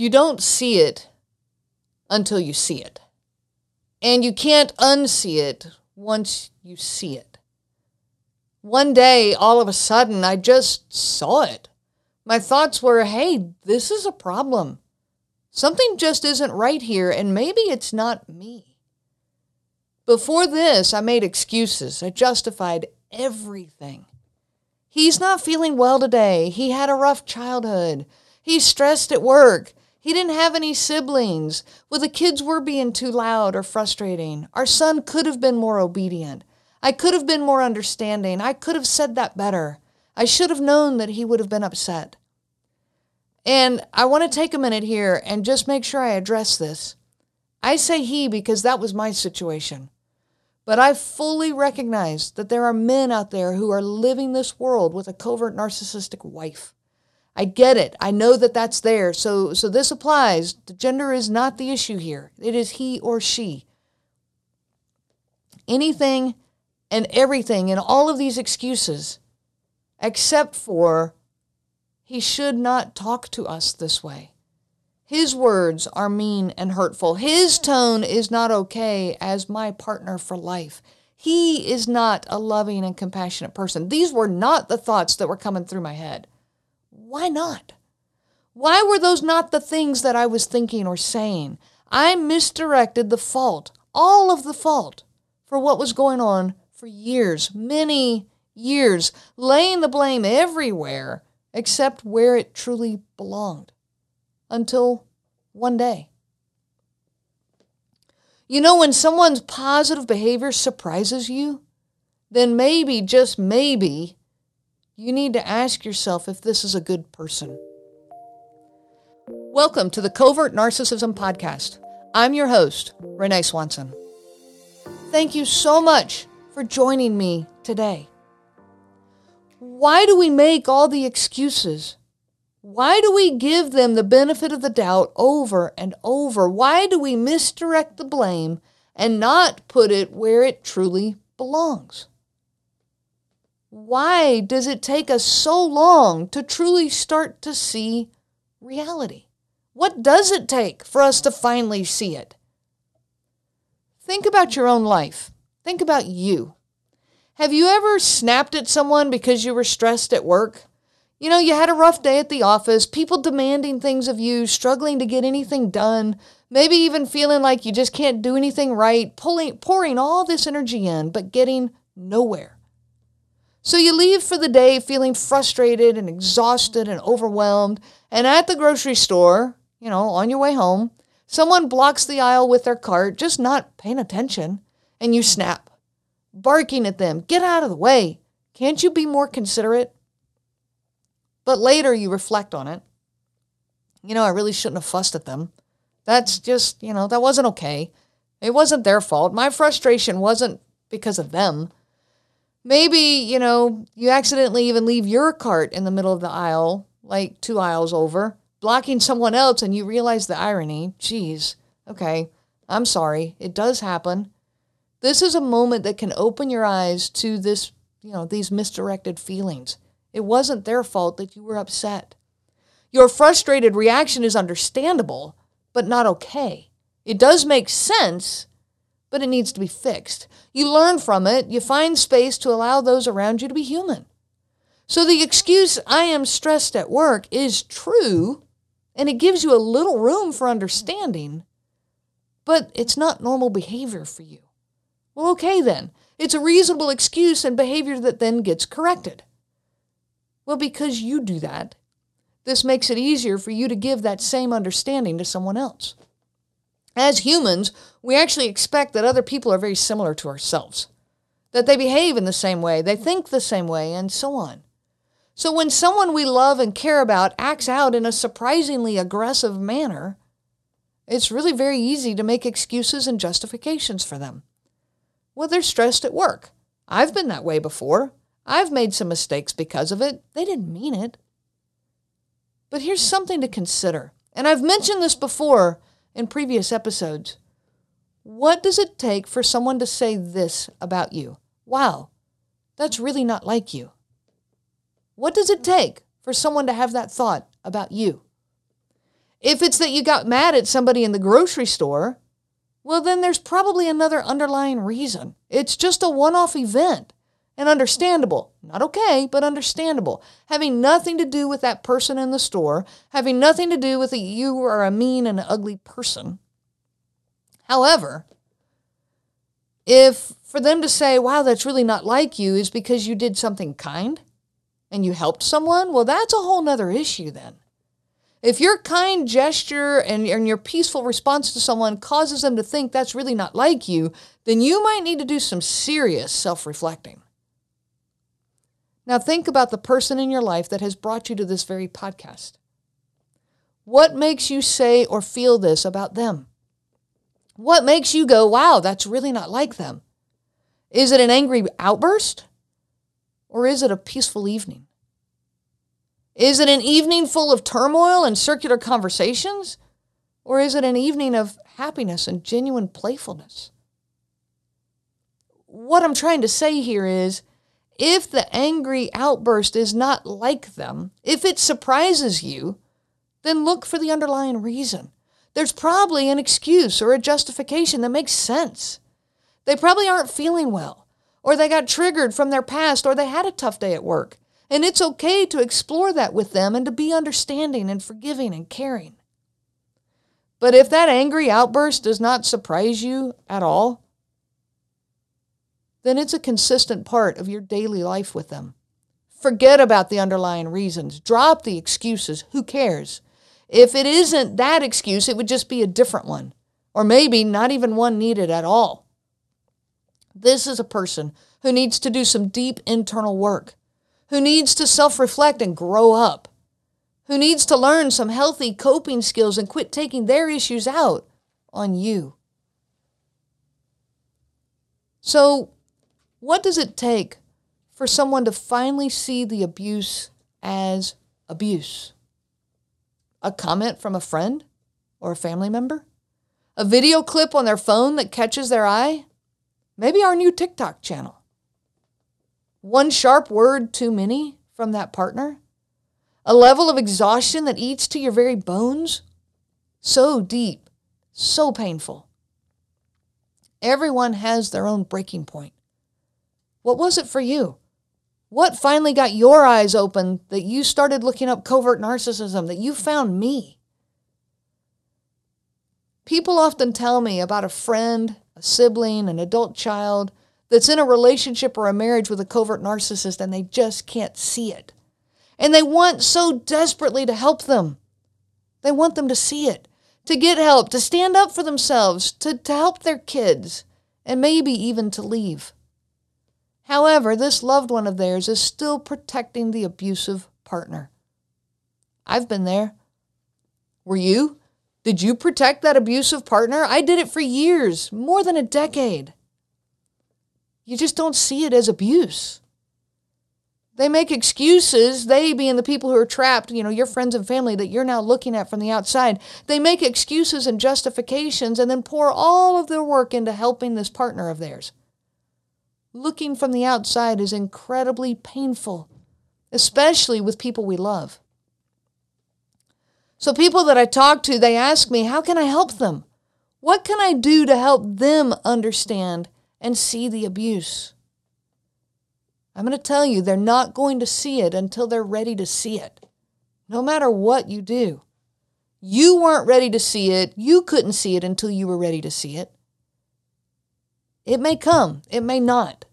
You don't see it until you see it. And you can't unsee it once you see it. One day, all of a sudden, I just saw it. My thoughts were, hey, this is a problem. Something just isn't right here, and maybe it's not me. Before this, I made excuses. I justified everything. He's not feeling well today. He had a rough childhood. He's stressed at work. He didn't have any siblings. Well, the kids were being too loud or frustrating. Our son could have been more obedient. I could have been more understanding. I could have said that better. I should have known that he would have been upset. And I want to take a minute here and just make sure I address this. I say he because that was my situation. But I fully recognize that there are men out there who are living this world with a covert narcissistic wife. I get it. I know that that's there. So so this applies. The gender is not the issue here. It is he or she. Anything and everything and all of these excuses except for he should not talk to us this way. His words are mean and hurtful. His tone is not okay as my partner for life. He is not a loving and compassionate person. These were not the thoughts that were coming through my head. Why not? Why were those not the things that I was thinking or saying? I misdirected the fault, all of the fault, for what was going on for years, many years, laying the blame everywhere except where it truly belonged. Until one day. You know, when someone's positive behavior surprises you, then maybe, just maybe, you need to ask yourself if this is a good person. Welcome to the Covert Narcissism Podcast. I'm your host, Renee Swanson. Thank you so much for joining me today. Why do we make all the excuses? Why do we give them the benefit of the doubt over and over? Why do we misdirect the blame and not put it where it truly belongs? Why does it take us so long to truly start to see reality? What does it take for us to finally see it? Think about your own life. Think about you. Have you ever snapped at someone because you were stressed at work? You know, you had a rough day at the office, people demanding things of you, struggling to get anything done, maybe even feeling like you just can't do anything right, pulling, pouring all this energy in, but getting nowhere. So you leave for the day feeling frustrated and exhausted and overwhelmed. And at the grocery store, you know, on your way home, someone blocks the aisle with their cart, just not paying attention, and you snap, barking at them, Get out of the way. Can't you be more considerate? But later you reflect on it. You know, I really shouldn't have fussed at them. That's just, you know, that wasn't okay. It wasn't their fault. My frustration wasn't because of them. Maybe, you know, you accidentally even leave your cart in the middle of the aisle, like two aisles over, blocking someone else, and you realize the irony. Geez, okay, I'm sorry. It does happen. This is a moment that can open your eyes to this, you know, these misdirected feelings. It wasn't their fault that you were upset. Your frustrated reaction is understandable, but not okay. It does make sense, but it needs to be fixed. You learn from it, you find space to allow those around you to be human. So the excuse, I am stressed at work, is true, and it gives you a little room for understanding, but it's not normal behavior for you. Well, okay then. It's a reasonable excuse and behavior that then gets corrected. Well, because you do that, this makes it easier for you to give that same understanding to someone else. As humans, we actually expect that other people are very similar to ourselves, that they behave in the same way, they think the same way, and so on. So when someone we love and care about acts out in a surprisingly aggressive manner, it's really very easy to make excuses and justifications for them. Well, they're stressed at work. I've been that way before. I've made some mistakes because of it. They didn't mean it. But here's something to consider. And I've mentioned this before in previous episodes. What does it take for someone to say this about you? Wow, that's really not like you. What does it take for someone to have that thought about you? If it's that you got mad at somebody in the grocery store, well, then there's probably another underlying reason. It's just a one off event and understandable. Not okay, but understandable. Having nothing to do with that person in the store, having nothing to do with that you are a mean and ugly person. However, if for them to say, wow, that's really not like you, is because you did something kind and you helped someone, well, that's a whole nother issue then. If your kind gesture and, and your peaceful response to someone causes them to think that's really not like you, then you might need to do some serious self reflecting. Now, think about the person in your life that has brought you to this very podcast. What makes you say or feel this about them? What makes you go, wow, that's really not like them? Is it an angry outburst? Or is it a peaceful evening? Is it an evening full of turmoil and circular conversations? Or is it an evening of happiness and genuine playfulness? What I'm trying to say here is if the angry outburst is not like them, if it surprises you, then look for the underlying reason. There's probably an excuse or a justification that makes sense. They probably aren't feeling well, or they got triggered from their past, or they had a tough day at work. And it's okay to explore that with them and to be understanding and forgiving and caring. But if that angry outburst does not surprise you at all, then it's a consistent part of your daily life with them. Forget about the underlying reasons. Drop the excuses. Who cares? If it isn't that excuse, it would just be a different one, or maybe not even one needed at all. This is a person who needs to do some deep internal work who needs to self reflect and grow up, who needs to learn some healthy coping skills and quit taking their issues out on you. So, what does it take for someone to finally see the abuse as abuse? A comment from a friend or a family member? A video clip on their phone that catches their eye? Maybe our new TikTok channel one sharp word too many from that partner, a level of exhaustion that eats to your very bones, so deep, so painful. Everyone has their own breaking point. What was it for you? What finally got your eyes open that you started looking up covert narcissism, that you found me? People often tell me about a friend, a sibling, an adult child that's in a relationship or a marriage with a covert narcissist and they just can't see it. And they want so desperately to help them. They want them to see it, to get help, to stand up for themselves, to, to help their kids, and maybe even to leave. However, this loved one of theirs is still protecting the abusive partner. I've been there. Were you? Did you protect that abusive partner? I did it for years, more than a decade. You just don't see it as abuse. They make excuses, they being the people who are trapped, you know, your friends and family that you're now looking at from the outside. They make excuses and justifications and then pour all of their work into helping this partner of theirs. Looking from the outside is incredibly painful, especially with people we love. So, people that I talk to, they ask me, How can I help them? What can I do to help them understand and see the abuse. I'm going to tell you, they're not going to see it until they're ready to see it, no matter what you do. You weren't ready to see it. You couldn't see it until you were ready to see it. It may come, it may not.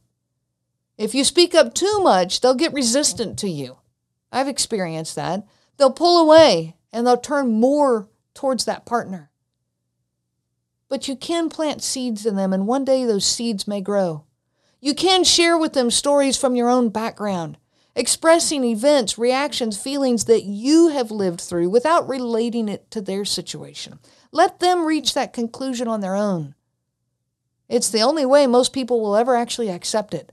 If you speak up too much, they'll get resistant to you. I've experienced that. They'll pull away and they'll turn more towards that partner. But you can plant seeds in them, and one day those seeds may grow. You can share with them stories from your own background, expressing events, reactions, feelings that you have lived through without relating it to their situation. Let them reach that conclusion on their own. It's the only way most people will ever actually accept it.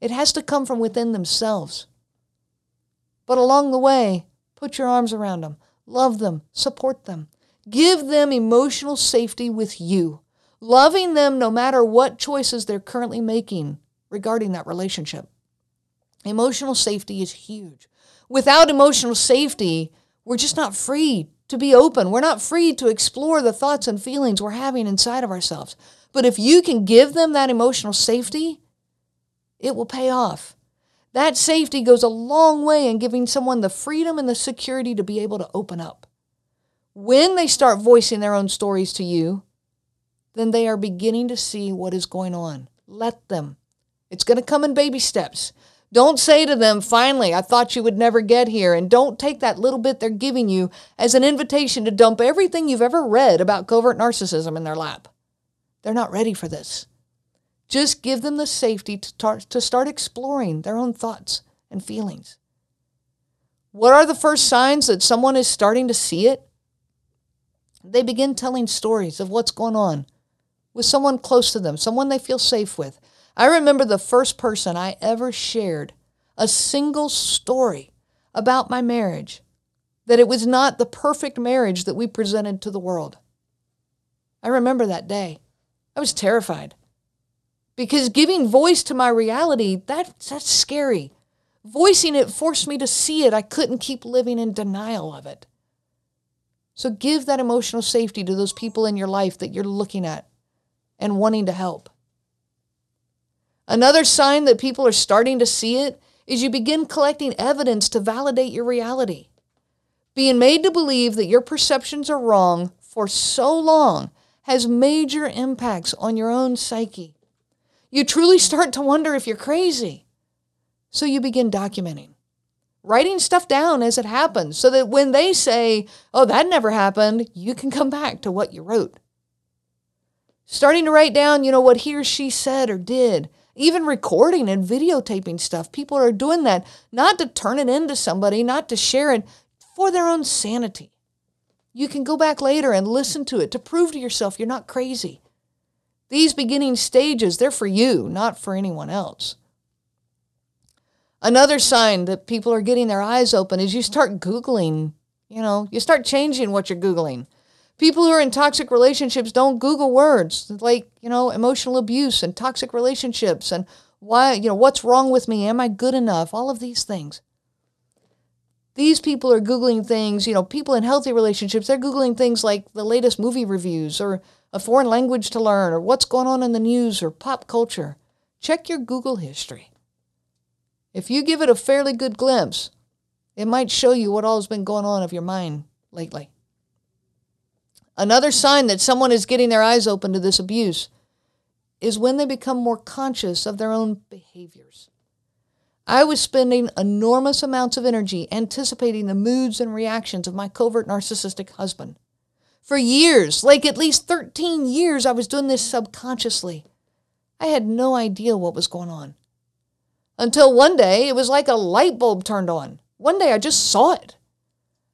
It has to come from within themselves. But along the way, put your arms around them, love them, support them. Give them emotional safety with you, loving them no matter what choices they're currently making regarding that relationship. Emotional safety is huge. Without emotional safety, we're just not free to be open. We're not free to explore the thoughts and feelings we're having inside of ourselves. But if you can give them that emotional safety, it will pay off. That safety goes a long way in giving someone the freedom and the security to be able to open up. When they start voicing their own stories to you, then they are beginning to see what is going on. Let them. It's going to come in baby steps. Don't say to them, finally, I thought you would never get here. And don't take that little bit they're giving you as an invitation to dump everything you've ever read about covert narcissism in their lap. They're not ready for this. Just give them the safety to, tar- to start exploring their own thoughts and feelings. What are the first signs that someone is starting to see it? They begin telling stories of what's going on with someone close to them, someone they feel safe with. I remember the first person I ever shared a single story about my marriage, that it was not the perfect marriage that we presented to the world. I remember that day. I was terrified because giving voice to my reality, that, that's scary. Voicing it forced me to see it. I couldn't keep living in denial of it. So give that emotional safety to those people in your life that you're looking at and wanting to help. Another sign that people are starting to see it is you begin collecting evidence to validate your reality. Being made to believe that your perceptions are wrong for so long has major impacts on your own psyche. You truly start to wonder if you're crazy. So you begin documenting, writing stuff down as it happens so that when they say, oh, that never happened, you can come back to what you wrote. Starting to write down, you know, what he or she said or did even recording and videotaping stuff. People are doing that not to turn it into somebody, not to share it, for their own sanity. You can go back later and listen to it to prove to yourself you're not crazy. These beginning stages, they're for you, not for anyone else. Another sign that people are getting their eyes open is you start Googling, you know, you start changing what you're Googling. People who are in toxic relationships don't Google words like, you know, emotional abuse and toxic relationships and why, you know, what's wrong with me? Am I good enough? All of these things. These people are Googling things, you know, people in healthy relationships, they're Googling things like the latest movie reviews or a foreign language to learn or what's going on in the news or pop culture. Check your Google history. If you give it a fairly good glimpse, it might show you what all has been going on of your mind lately. Another sign that someone is getting their eyes open to this abuse is when they become more conscious of their own behaviors. I was spending enormous amounts of energy anticipating the moods and reactions of my covert narcissistic husband. For years, like at least 13 years, I was doing this subconsciously. I had no idea what was going on. Until one day, it was like a light bulb turned on. One day, I just saw it.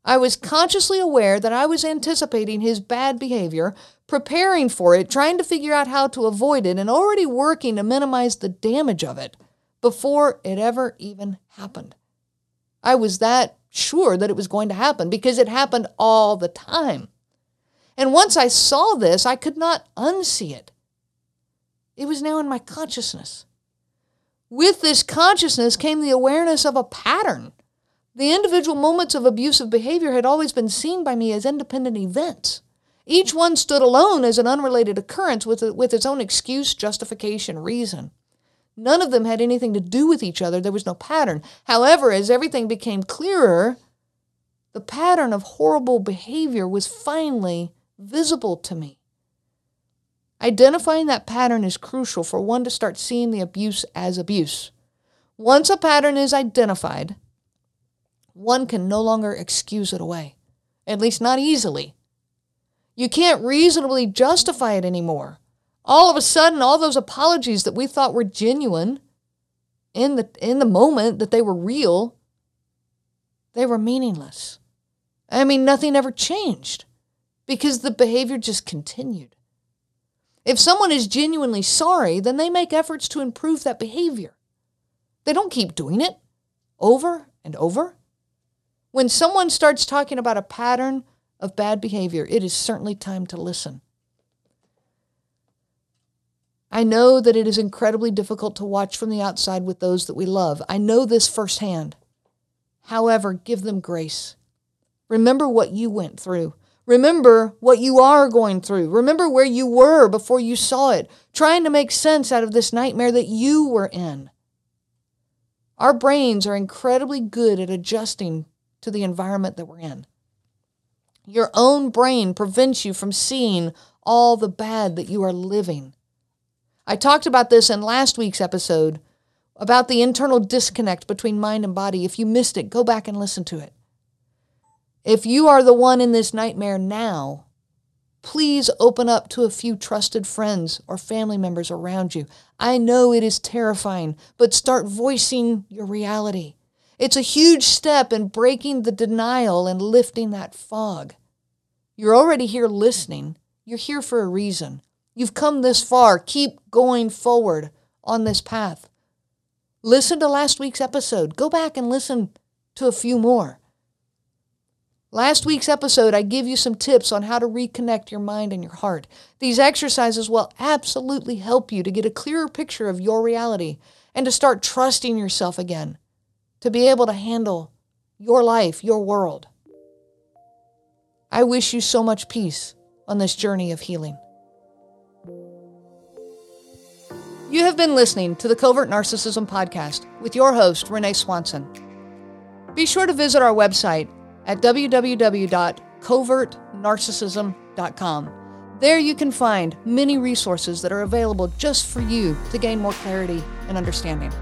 I was consciously aware that I was anticipating his bad behavior, preparing for it, trying to figure out how to avoid it, and already working to minimize the damage of it before it ever even happened. I was that sure that it was going to happen because it happened all the time. And once I saw this, I could not unsee it. It was now in my consciousness. With this consciousness came the awareness of a pattern the individual moments of abusive behavior had always been seen by me as independent events. Each one stood alone as an unrelated occurrence with, with its own excuse, justification, reason. None of them had anything to do with each other. There was no pattern. However, as everything became clearer, the pattern of horrible behavior was finally visible to me. Identifying that pattern is crucial for one to start seeing the abuse as abuse. Once a pattern is identified, one can no longer excuse it away, at least not easily. You can't reasonably justify it anymore. All of a sudden, all those apologies that we thought were genuine in the, in the moment that they were real, they were meaningless. I mean, nothing ever changed because the behavior just continued. If someone is genuinely sorry, then they make efforts to improve that behavior. They don't keep doing it over and over when someone starts talking about a pattern of bad behavior, it is certainly time to listen. I know that it is incredibly difficult to watch from the outside with those that we love. I know this firsthand. However, give them grace. Remember what you went through. Remember what you are going through. Remember where you were before you saw it, trying to make sense out of this nightmare that you were in. Our brains are incredibly good at adjusting to the environment that we're in. Your own brain prevents you from seeing all the bad that you are living. I talked about this in last week's episode about the internal disconnect between mind and body. If you missed it, go back and listen to it. If you are the one in this nightmare now, please open up to a few trusted friends or family members around you. I know it is terrifying, but start voicing your reality. It's a huge step in breaking the denial and lifting that fog. You're already here listening. You're here for a reason. You've come this far. Keep going forward on this path. Listen to last week's episode. Go back and listen to a few more. Last week's episode, I give you some tips on how to reconnect your mind and your heart. These exercises will absolutely help you to get a clearer picture of your reality and to start trusting yourself again, to be able to handle your life, your world. I wish you so much peace on this journey of healing. You have been listening to the Covert Narcissism Podcast with your host, Renee Swanson. Be sure to visit our website at www.covertnarcissism.com. There you can find many resources that are available just for you to gain more clarity and understanding.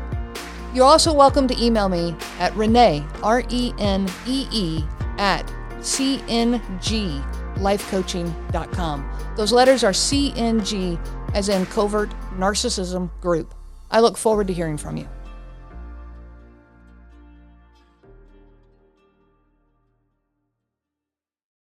You're also welcome to email me at Renee, R E N E E, at cnglifecoaching.com. Those letters are CNG, as in Covert Narcissism Group. I look forward to hearing from you.